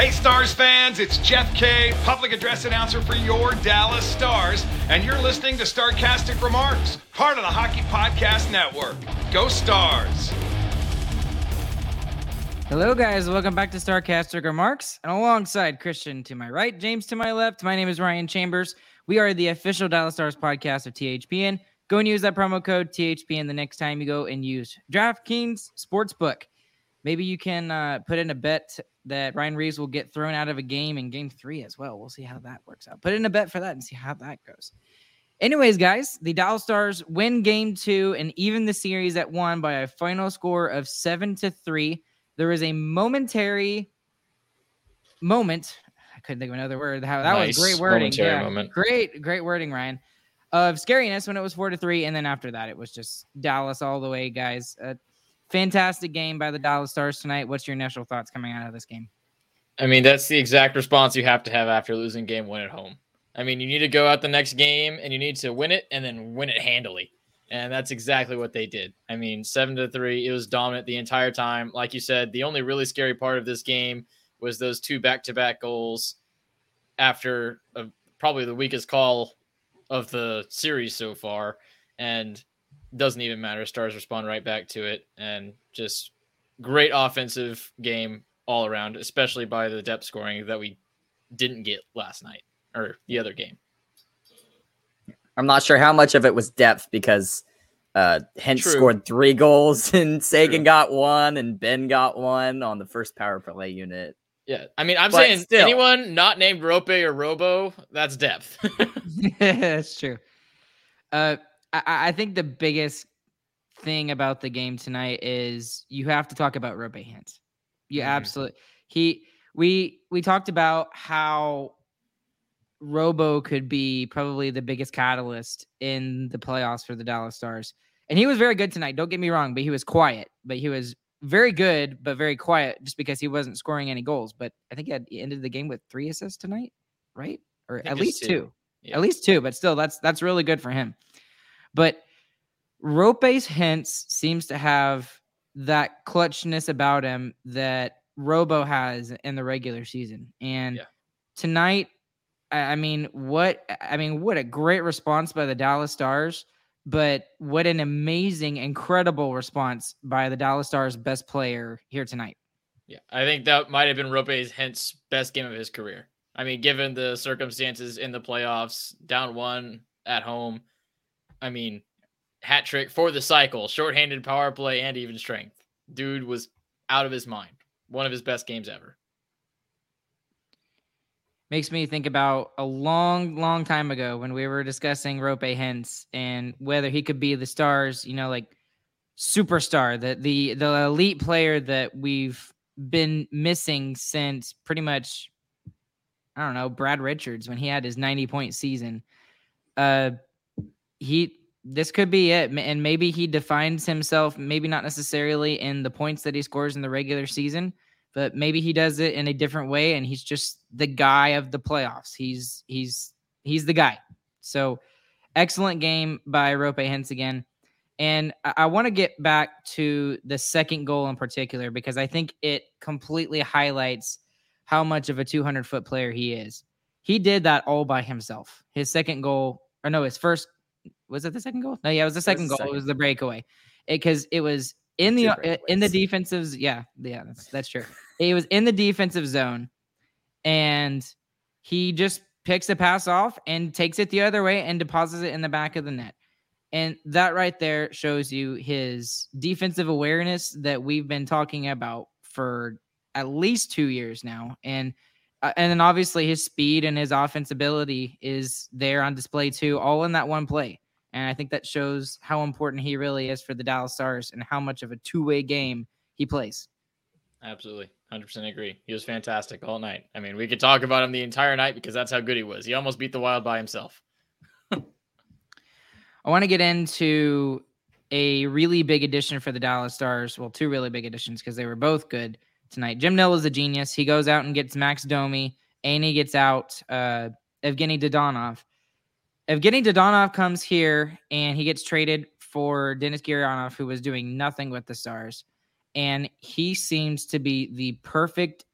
Hey, Stars fans, it's Jeff Kay, public address announcer for your Dallas Stars, and you're listening to Starcastic Remarks, part of the Hockey Podcast Network. Go Stars! Hello, guys. Welcome back to Starcastic Remarks. And alongside Christian to my right, James to my left, my name is Ryan Chambers. We are the official Dallas Stars podcast of THPN. Go and use that promo code THPN the next time you go and use DraftKings Sportsbook. Maybe you can uh, put in a bet that Ryan Reaves will get thrown out of a game in game three as well. We'll see how that works out. Put in a bet for that and see how that goes. Anyways, guys, the Dallas Stars win game two and even the series at one by a final score of seven to three. There was a momentary moment. I couldn't think of another word. How that Nice was great wording. momentary Yeah, moment. great, great wording, Ryan. Of scariness when it was four to three, and then after that, it was just Dallas all the way, guys. A fantastic game by the Dallas Stars tonight. What's your initial thoughts coming out of this game? I mean, that's the exact response you have to have after losing game one at home. I mean, you need to go out the next game and you need to win it and then win it handily. And that's exactly what they did. I mean, seven to three, it was dominant the entire time. Like you said, the only really scary part of this game was those two back to back goals after uh, probably the weakest call of the series so far. And doesn't even matter. Stars respond right back to it. And just great offensive game all around, especially by the depth scoring that we didn't get last night or the other game. I'm not sure how much of it was depth because uh Hintz True. scored three goals and Seguin True. got one and Benn got one on the first power play unit. Yeah, I mean, I'm But saying still. anyone not named Roope or Robo, that's depth. Yeah, that's true. Uh, I, I think the biggest thing about the game tonight is you have to talk about Roope Hintz. You Mhm. absolutely he we we talked about how Robo could be probably the biggest catalyst in the playoffs for the Dallas Stars. And he was very good tonight. Don't get me wrong, but he was quiet. But he was very good, but very quiet just because he wasn't scoring any goals. But I think he, had, he ended the game with three assists tonight, right? Or at least two. two. Yeah. At least two, but still that's that's really good for him. But Rope's hints seems to have that clutchness about him that Robo has in the regular season. And Yeah. tonight, I I mean, what I mean, what a great response by the Dallas Stars, but what an amazing, incredible response by the Dallas Stars best player here tonight. yeah, I think that might have been Roope Hintz's best game of his career. I mean, given the circumstances in the playoffs, down one at home, I mean, hat trick for the cycle, shorthanded power play, and even strength. Dude was out of his mind. One of his best games ever. makes me think about a long, long time ago when we were discussing Roope Hintz and whether he could be the stars, you know, like superstar, the the the elite player that we've been missing since pretty much I don't know, Brad Richards when he had his 90 point season. Uh he this could be it. And maybe he defines himself, maybe not necessarily in the points that he scores in the regular season, but maybe he does it in a different way and he's just the guy of the playoffs. He's he's he's the guy. So excellent game by Roope Hintz again. And I, I want to get back to the second goal in particular because I think it completely highlights how much of a 200 foot player he is. He did that all by himself. His second goal, or no, his first was it the second goal? No, yeah, it was the second the goal. It was the breakaway. Because it, was in the uh, in the defensive. Yeah, yeah, that's that's true. It was in the defensive zone, and he just picks a pass off and takes it the other way and deposits it in the back of the net. And that right there shows you his defensive awareness that we've been talking about for at least two years now. And uh, and then obviously his speed and his offense ability is there on display too, all in that one play. And I think that shows how important he really is for the Dallas Stars and how much of a two way game he plays. Absolutely. 100% agree. He was fantastic all night. I mean, we could talk about him the entire night because that's how good he was. He almost beat the Wild by himself. I want to get into a really big addition for the Dallas Stars. Well, two really big additions because they were both good tonight. Jim Nill is a genius. He goes out and gets Max Domi, and he gets out uh, Evgeny Dadonov. Evgeny Dadonov comes here and he gets traded for Denis Gurianov, who was doing nothing with the Stars. And he seems to be the perfect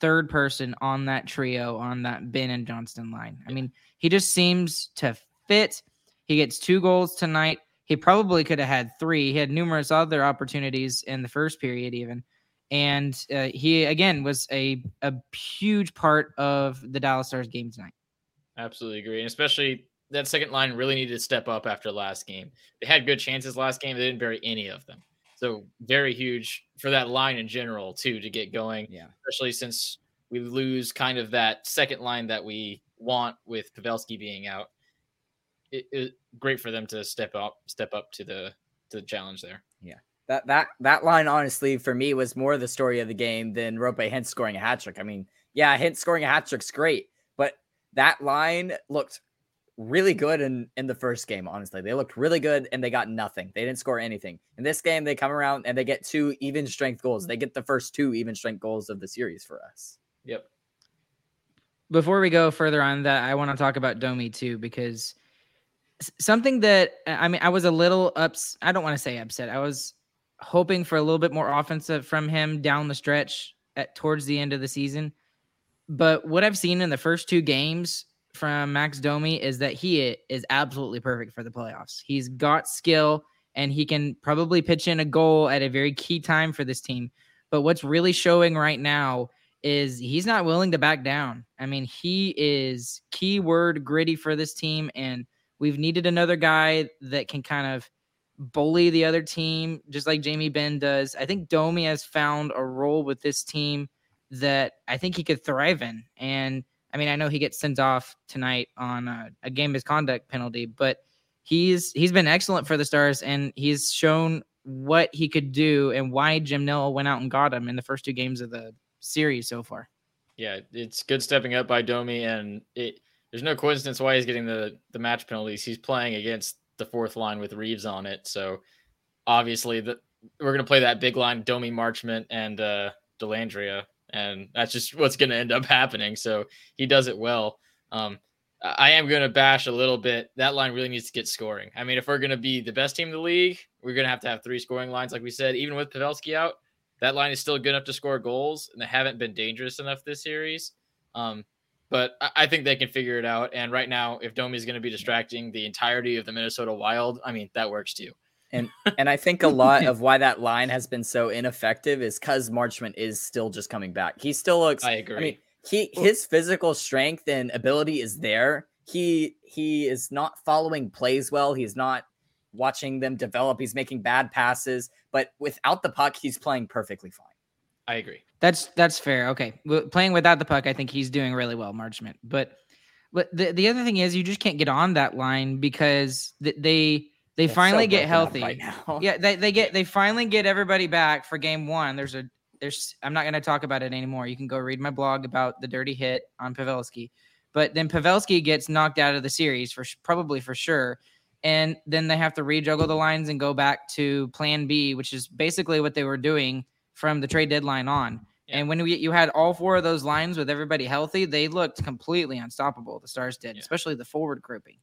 third person on that trio, on that Benn and Johnston line. I mean, he just seems to fit. He gets two goals tonight. He probably could have had three. He had numerous other opportunities in the first period, even. And uh, he, again, was a, a huge part of the Dallas Stars game tonight. Absolutely agree. And especially that second line really needed to step up after last game. They had good chances last game. They didn't bury any of them. So very huge for that line in general too to get going. Yeah. Especially since we lose kind of that second line that we want with Pavelski being out. It, it great for them to step up step up to the to the challenge there. Yeah. That that that line honestly for me was more the story of the game than Roope Hintz scoring a hat trick. I mean, yeah, Hintz scoring a hat trick's great, but that line looked really good in in the first game. Honestly, they looked really good and they got nothing. They didn't score anything. In this game, they come around and they get two even strength goals. They get the first two even strength goals of the series for us. Yep. Before we go further on that, I want to talk about Domi too because something that uh, I mean, I was a little ups. I don't want to say upset. I was hoping for a little bit more offensive from him down the stretch at towards the end of the season. But what I've seen in the first two games from Max Domi is that he is absolutely perfect for the playoffs. He's got skill and he can probably pitch in a goal at a very key time for this team. But what's really showing right now is he's not willing to back down. I mean, he is keyword gritty for this team and we've needed another guy that can kind of bully the other team just like Jamie Benn does. I think Domi has found a role with this team that I think he could thrive in and I mean, I know he gets sent off tonight on a, a game misconduct penalty, but he's he's been excellent for the Stars, and he's shown what he could do and why Jim Nill went out and got him in the first two games of the series so far. Yeah, it's good stepping up by Domi, and it there's no coincidence why he's getting the the match penalties. He's playing against the fourth line with Reaves on it, so obviously the, we're gonna play that big line: Domi, Marchment, and uh, Dellandrea and that's just what's going to end up happening. So he does it well. Um, I am going to bash a little bit. That line really needs to get scoring. I mean, if we're going to be the best team in the league, we're going to have to have three scoring lines, like we said. Even with Pavelski out, that line is still good enough to score goals, and they haven't been dangerous enough this series. Um, but I think they can figure it out. And right now, if Domi is going to be distracting the entirety of the Minnesota Wild, I mean, that works too. And and I think a lot of why that line has been so ineffective is because Marchment is still just coming back. He still looks. I agree. I mean, he his physical strength and ability is there. He he is not following plays well. He's not watching them develop. He's making bad passes, but without the puck, he's playing perfectly fine. I agree. That's that's fair. Okay, playing without the puck, I think he's doing really well, Marchment. But but the the other thing is, you just can't get on that line because they they finally so get healthy. Right yeah, they, they get they finally get everybody back for game one. There's a there's I'm not going to talk about it anymore. You can go read my blog about the dirty hit on Pavelski. But then Pavelski gets knocked out of the series for probably for sure. And then they have to rejuggle the lines and go back to plan B, which is basically what they were doing from the trade deadline on. Yeah. And when we, you had all four of those lines with everybody healthy, they looked completely unstoppable. The Stars did, yeah. especially the forward grouping.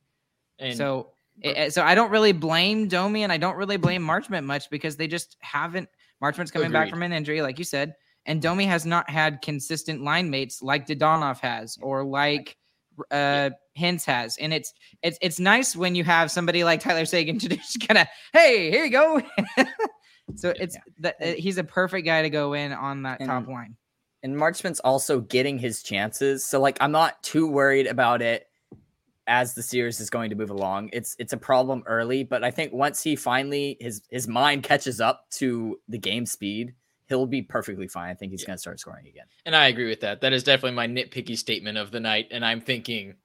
And so it, so I don't really blame Domi and I don't really blame Marchment much because they just haven't. Marchment's coming Agreed. back from an injury, like you said, and Domi has not had consistent line mates like Dadonov has or like uh Hintz has. And it's it's it's nice when you have somebody like Tyler Seguin to just kind of, hey, here you go. so it's that uh, he's a perfect guy to go in on that and, top line. And Marchment's also getting his chances. So like I'm not too worried about it as the series is going to move along. It's it's a problem early, but I think once he finally his his mind catches up to the game speed, he'll be perfectly fine. I think he's yeah. going to start scoring again. And I agree with that. That is definitely my nitpicky statement of the night, and I'm thinking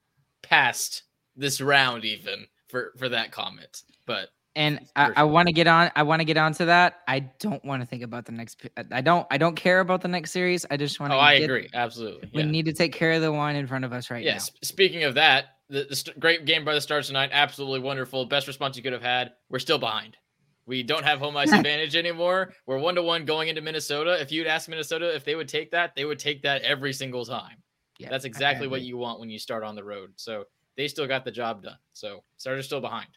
past this round even for for that comment. But And I, I want to get on. I want to get on to that. I don't want to think about the next. I don't. I don't care about the next series. I just want to. Oh, I agree. Absolutely. We yeah. need to take care of the one in front of us right yeah. now. s- Speaking of that, the, the st- great game by the Stars tonight. Absolutely wonderful. Best response you could have had. We're still behind. We don't have home ice advantage anymore. We're one to one going into Minnesota. If you'd ask Minnesota if they would take that, they would take that every single time. Yeah, That's exactly what you want when you start on the road. So they still got the job done. So Stars are still behind.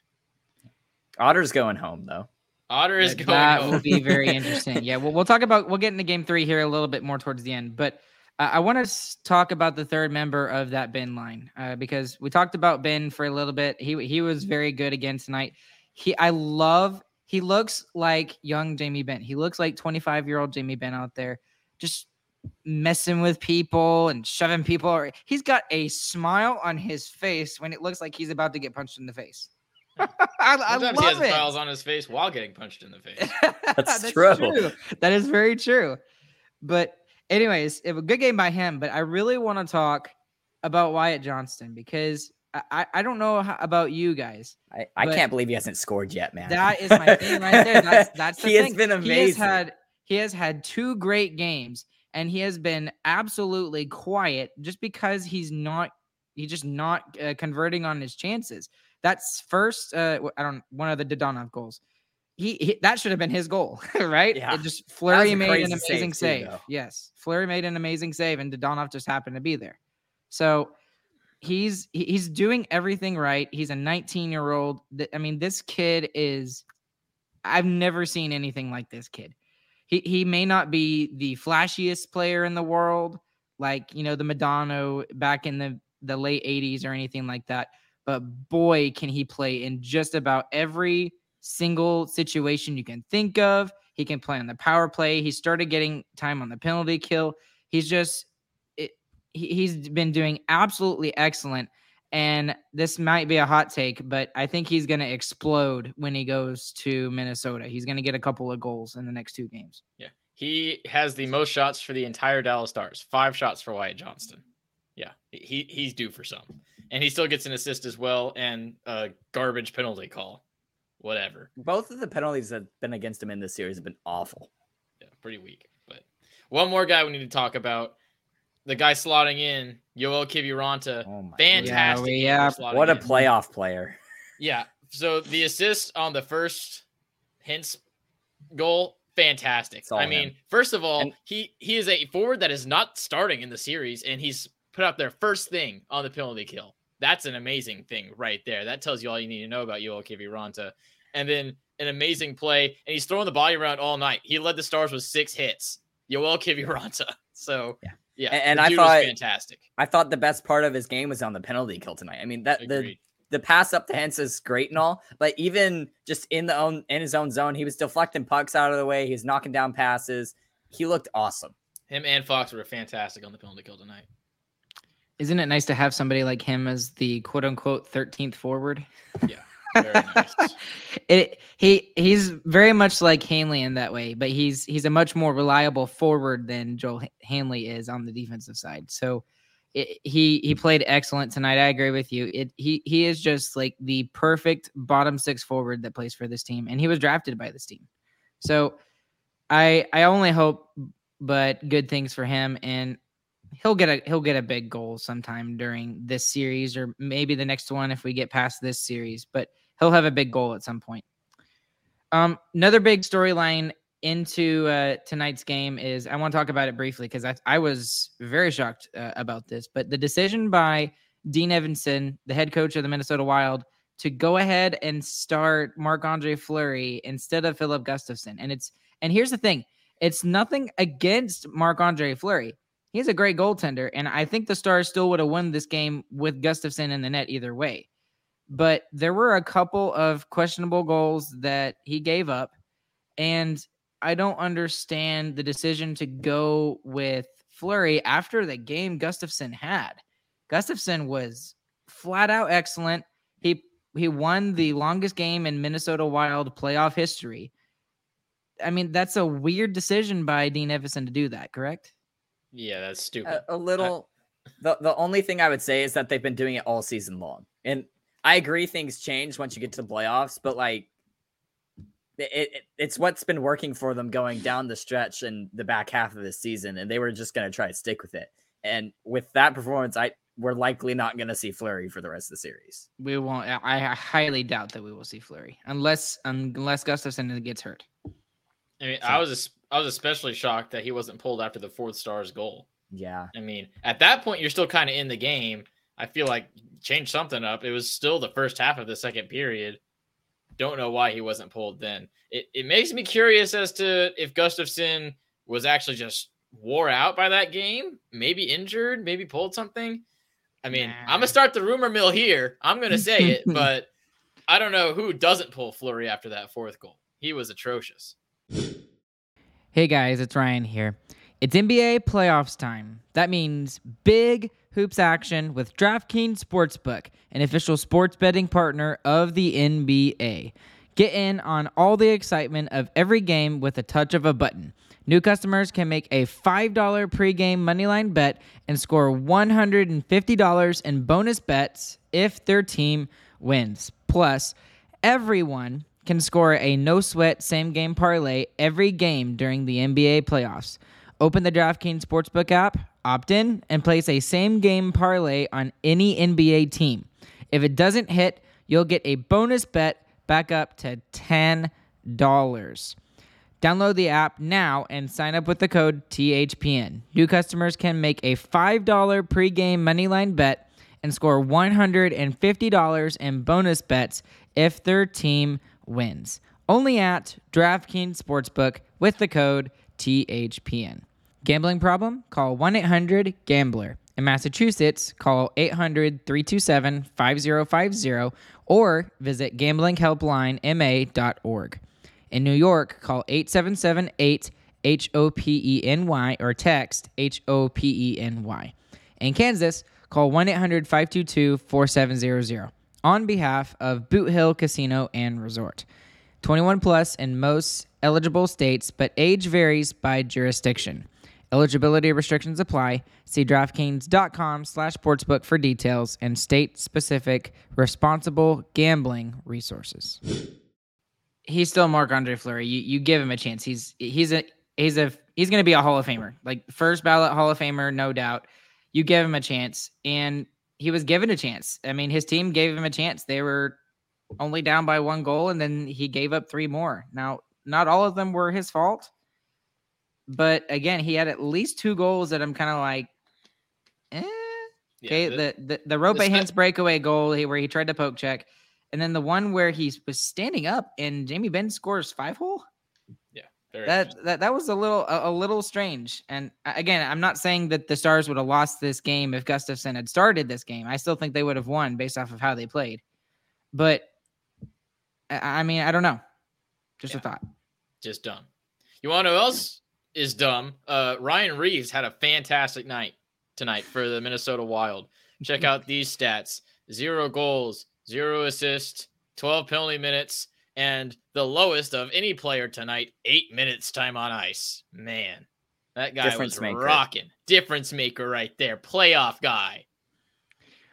Otter's going home though. Otter is That- going that home. will be very interesting. Yeah, well, we'll talk about we'll get into game three here a little bit more towards the end, but I want to talk about the third member of that Benn line uh, because we talked about Benn for a little bit. He he was very good again tonight. He I love he looks like young Jamie Benn. He looks like 25 year old Jamie Benn out there, just messing with people and shoving people. He's got a smile on his face when it looks like he's about to get punched in the face. I, I Sometimes he has it. smiles on his face while getting punched in the face. That's true. That is very true. But anyways, it was a good game by him. But I really want to talk about Wyatt Johnston because I, I, don't know how, about you guys. I, I can't believe he hasn't scored yet, man. That is my thing right there. That's that's the he has thing. been He has had he has had two great games, and he has been absolutely quiet just because he's not he's just not uh, converting on his chances. That's first. Uh, I don't one of the Dadonov goals. He, he that should have been his goal, right? Yeah. It just Fleury made an crazy save amazing too, save. Yes, Fleury made an amazing save, and Dadonov just happened to be there. So he's he's doing everything right. He's a 19 year old. I mean, this kid is. I've never seen anything like this kid. He he may not be the flashiest player in the world, like you know the Madonna back in the the late 80s or anything like that. But boy, can he play in just about every single situation you can think of. He can play on the power play. He started getting time on the penalty kill. He's just it, he, he's been doing absolutely excellent. And this might be a hot take, but I think he's going to explode when he goes to Minnesota. He's going to get a couple of goals in the next two games. Yeah. He has the most shots for the entire Dallas Stars. Five shots for Wyatt Johnston. Yeah. He he's due for some. And he still gets an assist as well and a garbage penalty call. Whatever. Both of the penalties that have been against him in this series have been awful. Yeah, pretty weak. But one more guy we need to talk about. The guy slotting in, Yoel Kiviranta. Oh my Fantastic. we- game yeah, What a in. playoff player. Yeah. So the assist on the first Hintz goal, fantastic. I him. mean, first of all, And- he he is a forward that is not starting in the series, and he's put out their first thing on the penalty kill. That's an amazing thing right there. That tells you all you need to know about Yoel Kiviranta. And then an amazing play, and he's throwing the body around all night. He led the Stars with six hits. Yoel Kiviranta. So Yeah. yeah, and the I thought- fantastic. I thought the best part of his game was on the penalty kill tonight. I mean that the the pass up to Hintz is great and all, but even just in the own in his own zone, he was deflecting pucks out of the way. He was knocking down passes. He looked awesome. Him and Fox were fantastic on the penalty kill tonight. Isn't it nice to have somebody like him as the quote unquote 13th forward? Yeah. Very nice. it he he's very much like Hanley in that way, but he's he's a much more reliable forward than Joel Hanley is on the defensive side. So it, he he played excellent tonight. I agree with you. It he he is just like the perfect bottom six forward that plays for this team, and he was drafted by this team. So I I only hope but good things for him and he'll get a he'll get a big goal sometime during this series or maybe the next one if we get past this series but he'll have a big goal at some point. Um another big storyline into uh tonight's game is i want to talk about it briefly because I, I was very shocked uh, about this but the decision by Dean Evason the head coach of the minnesota wild to go ahead and start marc andre fleury instead of Filip Gustavsson. And it's and here's the thing it's nothing against marc andre fleury he's a great goaltender, and I think the Stars still would have won this game with Gustavsson in the net either way. But there were a couple of questionable goals that he gave up, and I don't understand the decision to go with Fleury after the game Gustavsson had. Gustavsson was flat out excellent. He he won the longest game in Minnesota Wild playoff history. I mean, that's a weird decision by Dean Evason to do that, correct? Yeah, that's stupid. A, a little. the the only thing I would say is that they've been doing it all season long, and I agree things change once you get to the playoffs. But like it, it, it's what's been working for them going down the stretch and the back half of the season, and they were just going to try to stick with it. And with that performance, I we're likely not going to see Fleury for the rest of the series. We won't. I, I highly doubt that we will see Fleury unless unless Gustavsson gets hurt. I mean, so. I was I was especially shocked that he wasn't pulled after the fourth stars goal. Yeah. I mean, at that point, you're still kind of in the game. I feel like change something up. It was still the first half of the second period. Don't know why he wasn't pulled then. It, it makes me curious as to if Gustavsson was actually just wore out by that game, maybe injured, maybe pulled something. I mean, nah. I'm gonna start the rumor mill here. I'm gonna say it, but I don't know who doesn't pull Fleury after that fourth goal. He was atrocious. Hey guys, it's Ryan here. It's NBA playoffs time. That means big hoops action with DraftKings Sportsbook, an official sports betting partner of the NBA. Get in on all the excitement of every game with a touch of a button. New customers can make a $5 pregame moneyline bet and score $150 in bonus bets if their team wins. Plus, everyone can score a no sweat same game parlay every game during the NBA playoffs. Open the DraftKings Sportsbook app, opt in, and place a same game parlay on any NBA team. If it doesn't hit, you'll get a bonus bet back up to $10. Download the app now and sign up with the code THPN. New customers can make a $5 pregame moneyline bet and score $150 in bonus bets if their team wins. Only at DraftKings Sportsbook with the code THPN. Gambling problem? Call 1 800 Gambler. In Massachusetts, call 800 327 5050 or visit gamblinghelplinema.org. In New York, call 877 8 H O P E N Y or text H O P E N Y. In Kansas, call 1 800 522 4700 on behalf of Boot Hill Casino and Resort. 21 plus in most eligible states, but age varies by jurisdiction. Eligibility restrictions apply. See DraftKings.com slash sportsbook for details and state-specific responsible gambling resources. He's still Marc Andre Fleury. You you give him a chance. He's he's a he's a he's going to be a Hall of Famer, like first ballot Hall of Famer, no doubt. You give him a chance, and he was given a chance. I mean, his team gave him a chance. They were only down by one goal, and then he gave up three more. Now, not all of them were his fault, but again, he had at least two goals that I'm kind of like, eh. Yeah, okay, the the the Roope Hintz breakaway goal where he tried to poke check, and then the one where he was standing up and Jamie Benn scores five hole. That that that was a little a, a, little strange. And again, I'm not saying that the Stars would have lost this game if Gustavsson had started this game. I still think they would have won based off of how they played. But I, I mean, I don't know. Just yeah. a thought. Just dumb. You want to know who else is dumb? Uh, Ryan Reaves had a fantastic night tonight for the Minnesota Wild. Check out these stats: zero goals, zero assists, 12 penalty minutes, and the lowest of any player tonight, eight minutes time on ice. Man, that guy Difference was maker. rocking. Difference maker right there. Playoff guy.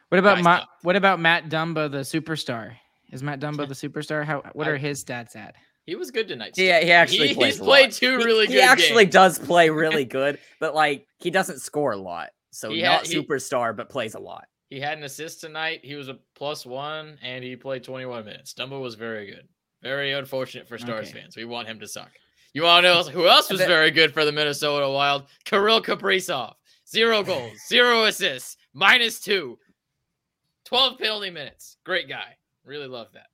What about Matt? What about Matt Dumba, the superstar? Is Matt Dumba the superstar? How? What are his stats at? He was good tonight. Yeah, he, he actually he, he's played two really he, good. He actually games. does play really good, but like he doesn't score a lot. So he not had, superstar, but plays a lot. He had an assist tonight. He was a plus one, and he played 21 minutes. Dumba was very good. Very unfortunate for Stars okay. fans. We want him to suck. You want to know who else was very good for the Minnesota Wild? Kirill Kaprizov. Zero goals, zero assists, minus two, 12 penalty minutes. Great guy. Really love that.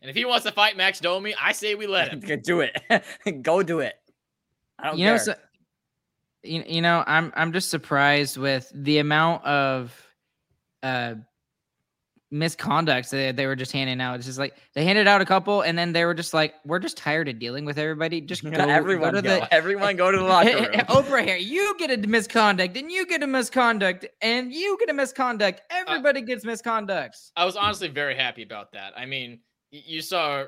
And if he wants to fight Max Domi, I say we let him. do it. Go do it. I don't you care. Know, so, you, you know, I'm I'm just surprised with the amount of uh misconduct that they were just handing out. It's just like they handed out a couple, and then they were just like, "We're just tired of dealing with everybody. Just go, everyone go to go. the everyone go to the locker room." Oprah here, you get a misconduct, and you get a misconduct, and you get a misconduct. Everybody uh, gets misconducts. I was honestly very happy about that. I mean, you saw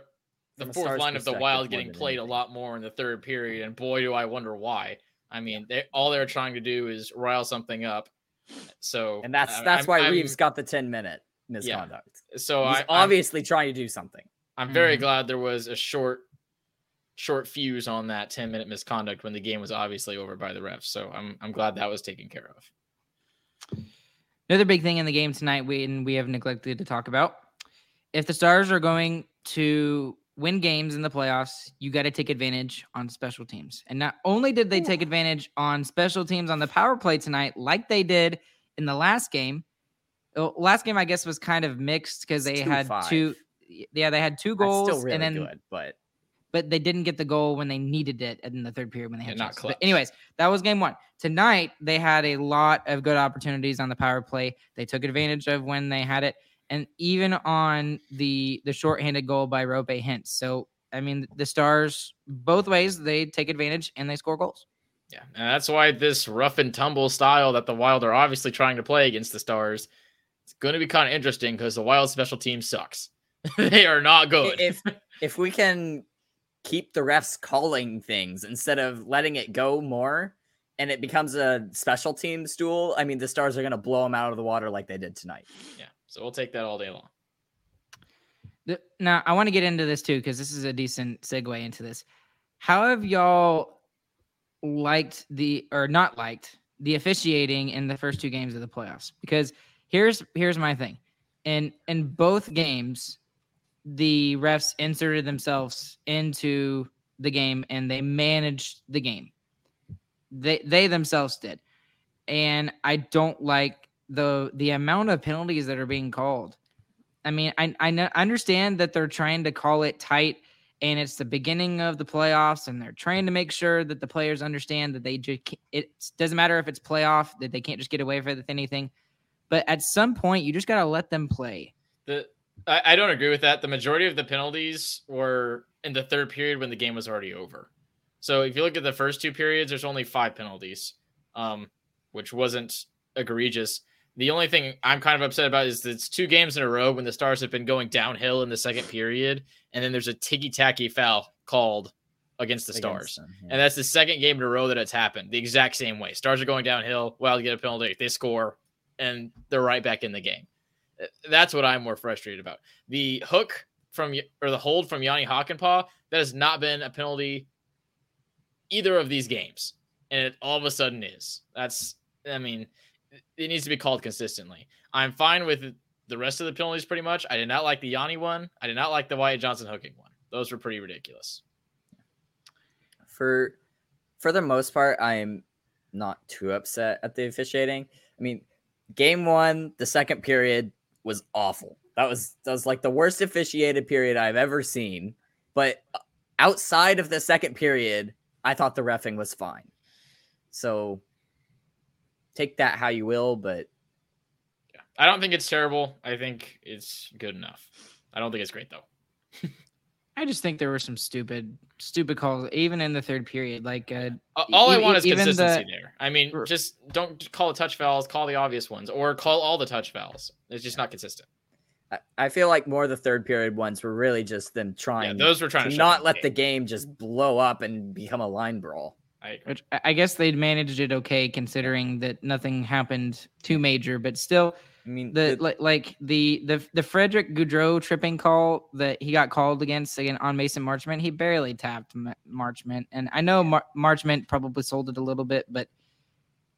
the From fourth line of the Wild getting played anything. a lot more in the third period, and boy, do I wonder why. I mean, they, all they're trying to do is rile something up. So, and that's that's I'm, why I'm, Reaves got the ten minute misconduct. Yeah. So he's I, obviously I'm, trying to do something. I'm very Mhm. glad there was a short short fuse on that 10 minute misconduct when the game was obviously over by the refs. So I'm I'm glad that was taken care of. Another big thing in the game tonight, we and we have neglected to talk about. If the Stars are going to win games in the playoffs, you got to take advantage on special teams. And not only did they take advantage on special teams on the power play tonight, like they did in the last game. Well, last game, I guess, was kind of mixed because they had 2-5. two. Yeah, they had two goals, still really and then good, but but they didn't get the goal when they needed it in the third period when they had not clutch. But anyways, that was game one. Tonight they had a lot of good opportunities on the power play. They took advantage of when they had it, and even on the the shorthanded goal by Roope Hintz. So I mean, the Stars both ways they take advantage and they score goals. Yeah, and that's why this rough and tumble style that the Wild are obviously trying to play against the Stars, it's going to be kind of interesting because the Wild special team sucks. they are not good. if if we can keep the refs calling things instead of letting it go more and it becomes a special teams duel, I mean the Stars are going to blow them out of the water like they did tonight. yeah, so we'll take that all day long. The- Now, I want to get into this too because this is a decent segue into this. How have y'all liked the or not liked the officiating in the first two games of the playoffs? Because here's here's my thing. In in both games, the refs inserted themselves into the game and they managed the game. They they themselves did. And I don't like the the amount of penalties that are being called. I mean, I I understand that they're trying to call it tight, and it's the beginning of the playoffs, and they're trying to make sure that the players understand that they just it doesn't matter if it's playoff that they can't just get away with anything. But at some point, you just gotta let them play. The I, I don't agree with that. The majority of the penalties were in the third period when the game was already over. So if you look at the first two periods, there's only five penalties, um, which wasn't egregious. The only thing I'm kind of upset about is that it's two games in a row when the Stars have been going downhill in the second period, and then there's a ticky tacky foul called against the against Stars. them, yeah. And that's the second game in a row that it's happened the exact same way. Stars are going downhill. Wild get a penalty. They score, and they're right back in the game. Uh, That's what I'm more frustrated about. The hook from or the hold from Jani Hakanpää that has not been a penalty either of these games, and it all of a sudden is. That's I mean, it needs to be called consistently. I'm fine with the rest of the penalties pretty much. I did not like the Yanni one. I did not like the Wyatt Johnston hooking one. Those were pretty ridiculous. for for the most part, I'm not too upset at the officiating. I mean, game one, the second period was awful. That was that was like the worst officiated period I've ever seen. But uh, outside of the second period, I thought the refing was fine. So take that how you will, but. I don't think it's terrible. I think it's good enough. I don't think it's great though. I just think there were some stupid stupid calls even in the third period. Like uh, All I E- want e- is even the- consistency there. I mean, just don't call the touch fouls, call the obvious ones, or call all the touch fouls. It's just not consistent. I, I feel like more of the third period ones were really just them trying. Yeah, trying those were trying to to not down let the game. game just blow up and become a line brawl. I agree. which I I guess they'd managed it okay considering that nothing happened too major, but still I mean, the the- like, like the the the Frederick Gaudreau tripping call that he got called against again on Mason Marchment, he barely tapped Ma- Marchment, and I know Mar- Marchment probably sold it a little bit, but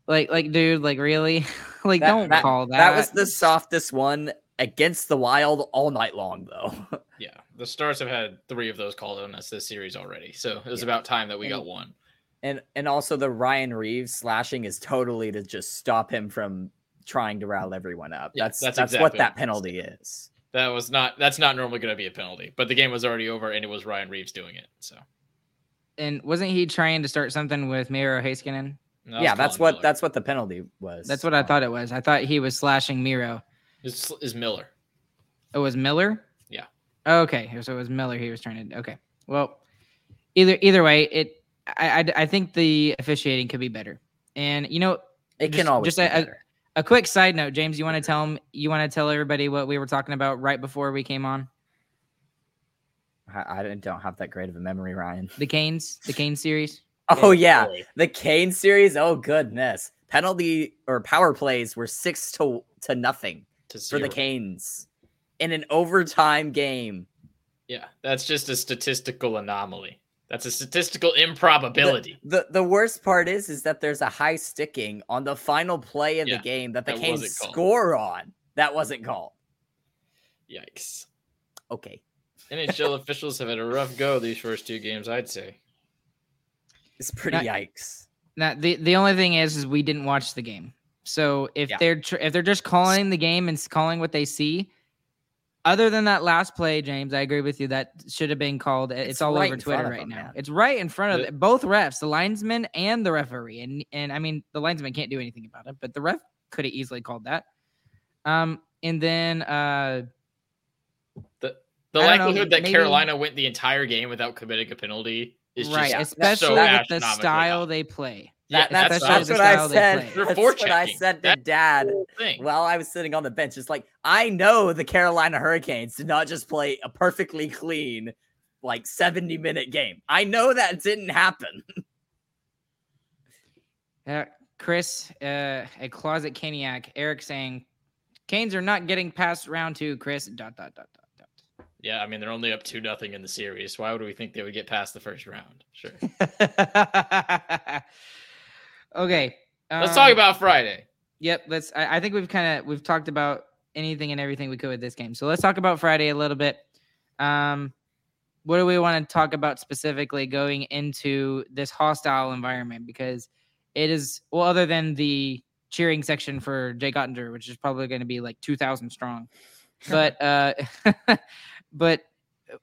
like like dude, like really, like That- don't that- call that. That was the softest one against the Wild all night long, though. Yeah, the Stars have had three of those called on us this series already, so it was Yeah. about time that we And- got one. and and also the Ryan Reaves slashing is totally to just stop him from trying to rile everyone up. Yeah, that's that's that's, exactly what what that penalty is. That was not. That's not normally going to be a penalty, but the game was already over, and it was Ryan Reaves doing it. So and wasn't he trying to start something with Miro Heiskanen? that was yeah, that's what Miller. that's what the penalty was. That's what I thought it was. I thought he was slashing Miro. Is, is Miller. It was Miller. Yeah. Okay, so it was Miller. He was trying to. Okay. Well, either either way, it. I, I I think the officiating could be better. And you know, It just- can always just be a- a- quick side note, James, you want to tell him? You want to tell everybody what we were talking about right before we came on? I, I don't have that great of a memory, Ryan. The Canes, the Canes series. Oh yeah, boy. the Canes series. Oh goodness, penalty or power plays were six to to nothing To for the zero. Canes in an overtime game. Yeah, that's just a statistical anomaly. That's a statistical improbability. The, the the worst part is is that there's a high sticking on the final play of Yeah, the game that the that Canes wasn't score on. That wasn't called. Yikes. Okay. NHL officials have had a rough go these first two games, I'd say. It's pretty Not- yikes. Now the the only thing is, is we didn't watch the game. So if Yeah. they're tr- if they're just calling the game and calling what they see, other than that last play, James, I agree with you. That should have been called. It's, It's all right over Twitter right them, now. man. It's right in front of The- the- both refs, the linesman and the referee. And and I mean, the linesman can't do anything about it, but the ref could have easily called that. Um, and then uh, The I don't know, likelihood that maybe- Carolina went the entire game without committing a penalty is right, just especially so with the style high. they play. Yeah, That, that's, especially that's what I said. play. They're That's what I said to That's Dad the whole thing. while I was sitting on the bench. It's like I know the Carolina Hurricanes did not just play a perfectly clean, like 70 minute game. I know that didn't happen. Uh, Chris, uh, a closet caniac, Eric saying, Canes are not getting past round two. Chris, dot dot dot dot dot Yeah, I mean they're only up two nothing in the series. Why would we think they would get past the first round? Sure. okay, Let's talk um, about Friday. Yep, let's. I, I think we've kind of we've talked about anything and everything we could with this game. So let's talk about Friday a little bit. Um, what do we want to talk about specifically going into this hostile environment? Because it is well, other than the cheering section for Jake Oettinger, which is probably going to be like two thousand strong. But uh, but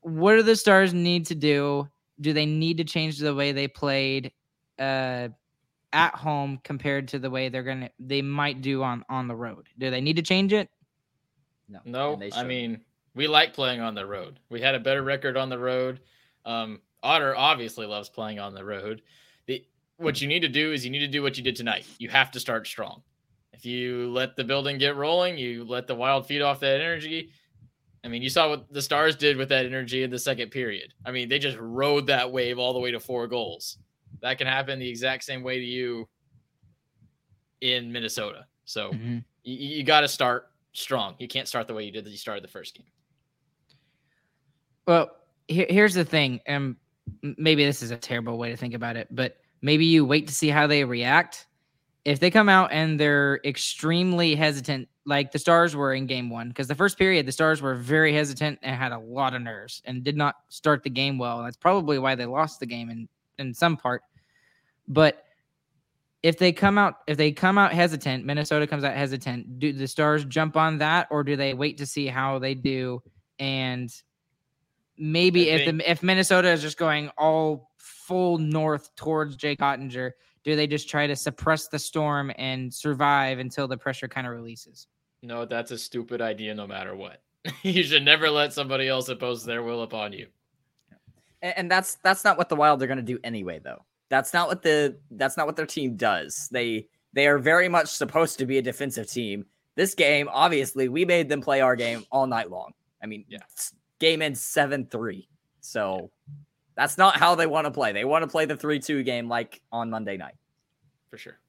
what do the Stars need to do? Do they need to change the way they played? Uh, at home compared to the way they're gonna they might do on on the road. Do they need to change it? No, No, I mean we like playing on the road. We had a better record on the road. Um, Otter obviously loves playing on the road. The what you need to do is you need to do what you did tonight. You have to start strong. If you let the building get rolling, you let the wild feed off that energy. I mean, you saw what the Stars did with that energy in the second period. I mean, they just rode that wave all the way to four goals. That can happen the exact same way to you in Minnesota. So Mm-hmm. you, you got to start strong. You can't start the way you did that you started the first game. Well, here, here's the thing. and maybe this is a terrible way to think about it, but maybe you wait to see how they react. If they come out and they're extremely hesitant, like the Stars were in Game One, because the first period the Stars were very hesitant and had a lot of nerves and did not start the game well. That's probably why they lost the game in in some part. But if they come out if they come out hesitant, Minnesota comes out hesitant. Do the Stars jump on that, or do they wait to see how they do and maybe I if think- the if Minnesota is just going all full north towards Jake Oettinger, do they just try to suppress the storm and survive until the pressure kind of releases? No, that's a stupid idea no matter what. you should never let somebody else impose their will upon you. And, and that's that's not what the Wild are going to do anyway, though. That's not what the that's not what their team does. They they are very much supposed to be a defensive team. This game, obviously, we made them play our game all night long. I mean, Yeah. game ends seven three. So that's not how they want to play. They want to play the three two game like on Monday night. For sure.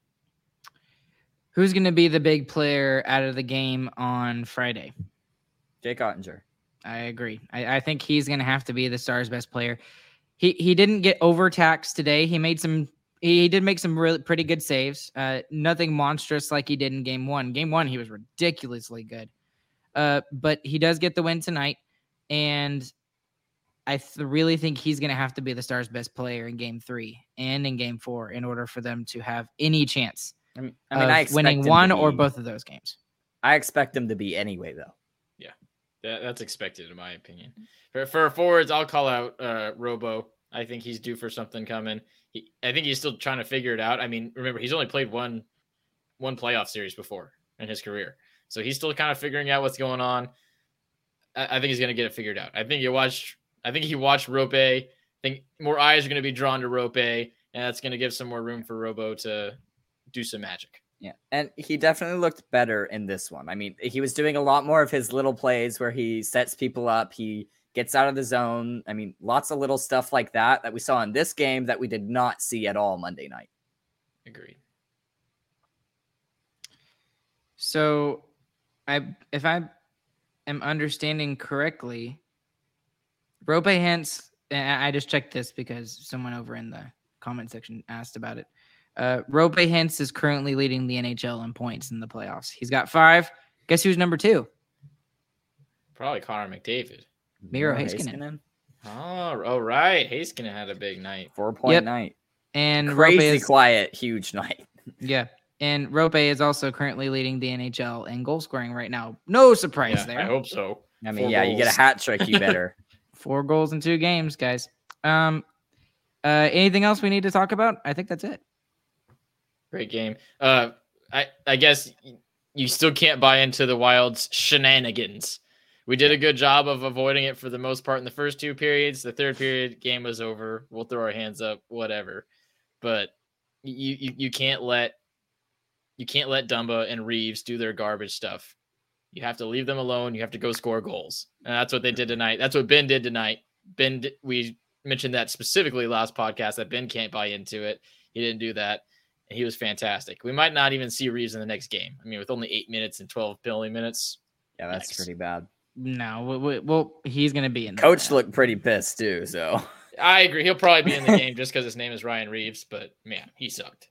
Who's going to be the big player out of the game on Friday? Jake Oettinger. I agree. I, I think he's going to have to be the Stars' best player. He he didn't get overtaxed today. He made some. He did make some really pretty good saves. Uh, nothing monstrous like he did in Game One. Game One, he was ridiculously good. Uh, but he does get the win tonight, and I th- really think he's going to have to be the Stars' best player in Game Three and in Game Four in order for them to have any chance I mean, I mean, of I winning him to one or both of those games. I expect them to be anyway, though. That, that's expected, in my opinion. For, for forwards, I'll call out uh, Robo. I think he's due for something coming. He, I think he's still trying to figure it out. I mean, remember he's only played one one playoff series before in his career, so he's still kind of figuring out what's going on. I, I think he's going to get it figured out. I think you watch. I think he watched Roope. I think more eyes are going to be drawn to Roope, and that's going to give some more room for Robo to do some magic. Yeah, and he definitely looked better in this one. I mean, he was doing a lot more of his little plays where he sets people up, he gets out of the zone. I mean, lots of little stuff like that that we saw in this game that we did not see at all Monday night. Agreed. So, I if I am understanding correctly, Roope and I just checked this because someone over in the comment section asked about it. Uh, Roope Hintz is currently leading the NHL in points in the playoffs. He's got five. Guess who's number two? Probably Connor McDavid. Miro Miro Heiskanen. Oh, oh right. Heiskanen had a big night. Four point Yep. night. And Roope Crazy is, quiet, huge night. yeah. And Roope is also currently leading the NHL in goal scoring right now. No surprise Yeah, there. I hope so. I mean, Four yeah, you get a hat trick, you better. Four goals in two games, guys. Um, uh, anything else we need to talk about? I think that's it. Great game. Uh, I I guess you still can't buy into the Wild's shenanigans. We did a good job of avoiding it for the most part in the first two periods. The third period, game was over. We'll throw our hands up, whatever. But you you, you can't let you can't let Dumba and Reaves do their garbage stuff. You have to leave them alone. You have to go score goals, and that's what they did tonight. That's what Benn did tonight. Benn, we mentioned that specifically last podcast that Benn can't buy into it. He didn't do that he was fantastic. We might not even see Reaves in the next game. I mean, with only eight minutes and 12 penalty minutes. Yeah, that's Yikes. pretty bad. No, we, we, well, he's gonna be in. there Coach now. looked pretty pissed too. So I agree. He'll probably be in the game just because his name is Ryan Reaves, but man, he sucked.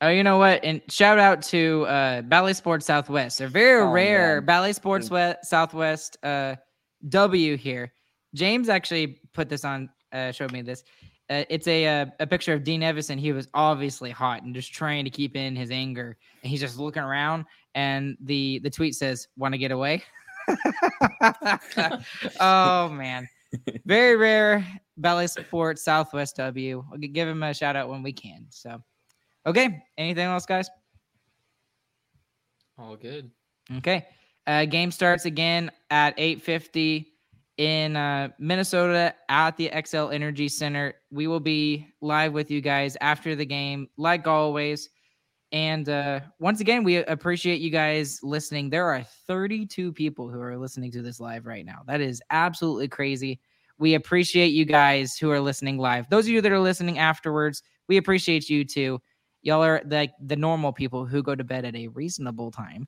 Oh, you know what? And shout out to uh, Bally Sports Southwest. They're very Oh, rare man. Bally Sports we- Southwest uh, W here. James actually put this on, uh, showed me this. Uh, it's a uh, a picture of Dean Evason. He was obviously hot and just trying to keep in his anger, and he's just looking around. And the the tweet says, "Want to get away?" oh man, very rare Bally support Southwest W. We'll give him a shout out when we can. So. Okay. Anything else, guys? All good. Okay. Uh, game starts again at 8:50 in uh, Minnesota at the Xcel Energy Center. We will be live with you guys after the game, like always. And uh, once again, we appreciate you guys listening. There are 32 people who are listening to this live right now. That is absolutely crazy. We appreciate you guys who are listening live. Those of you that are listening afterwards, we appreciate you too. Y'all are like the normal people who go to bed at a reasonable time.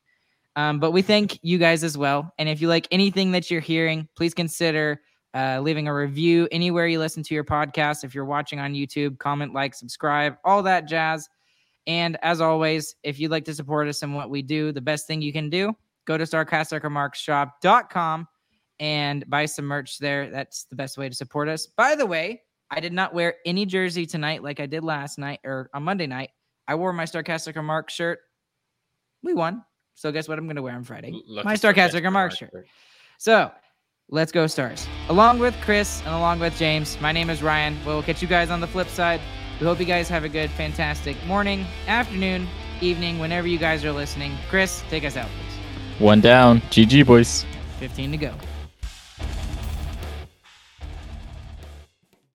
Um, but we thank you guys as well. And if you like anything that you're hearing, please consider uh, leaving a review anywhere you listen to your podcast. If you're watching on YouTube, comment, like, subscribe, all that jazz. And as always, if you'd like to support us in what we do, the best thing you can do, go to starcasticremarksshop.com and buy some merch there. That's the best way to support us. By the way, I did not wear any jersey tonight like I did last night or on Monday night. I wore my Starcastic Remarks shirt. We won. So guess what I'm going to wear on Friday? Lucky my Sarcastic Starcastic Remarks Remarks shirt. So let's go stars. Along with Chris and along with James, my name is Ryan. We'll catch you guys on the flip side. We hope you guys have a good, fantastic morning, afternoon, evening, whenever you guys are listening. Chris, take us out, please. One down. GG, boys. 15 to go.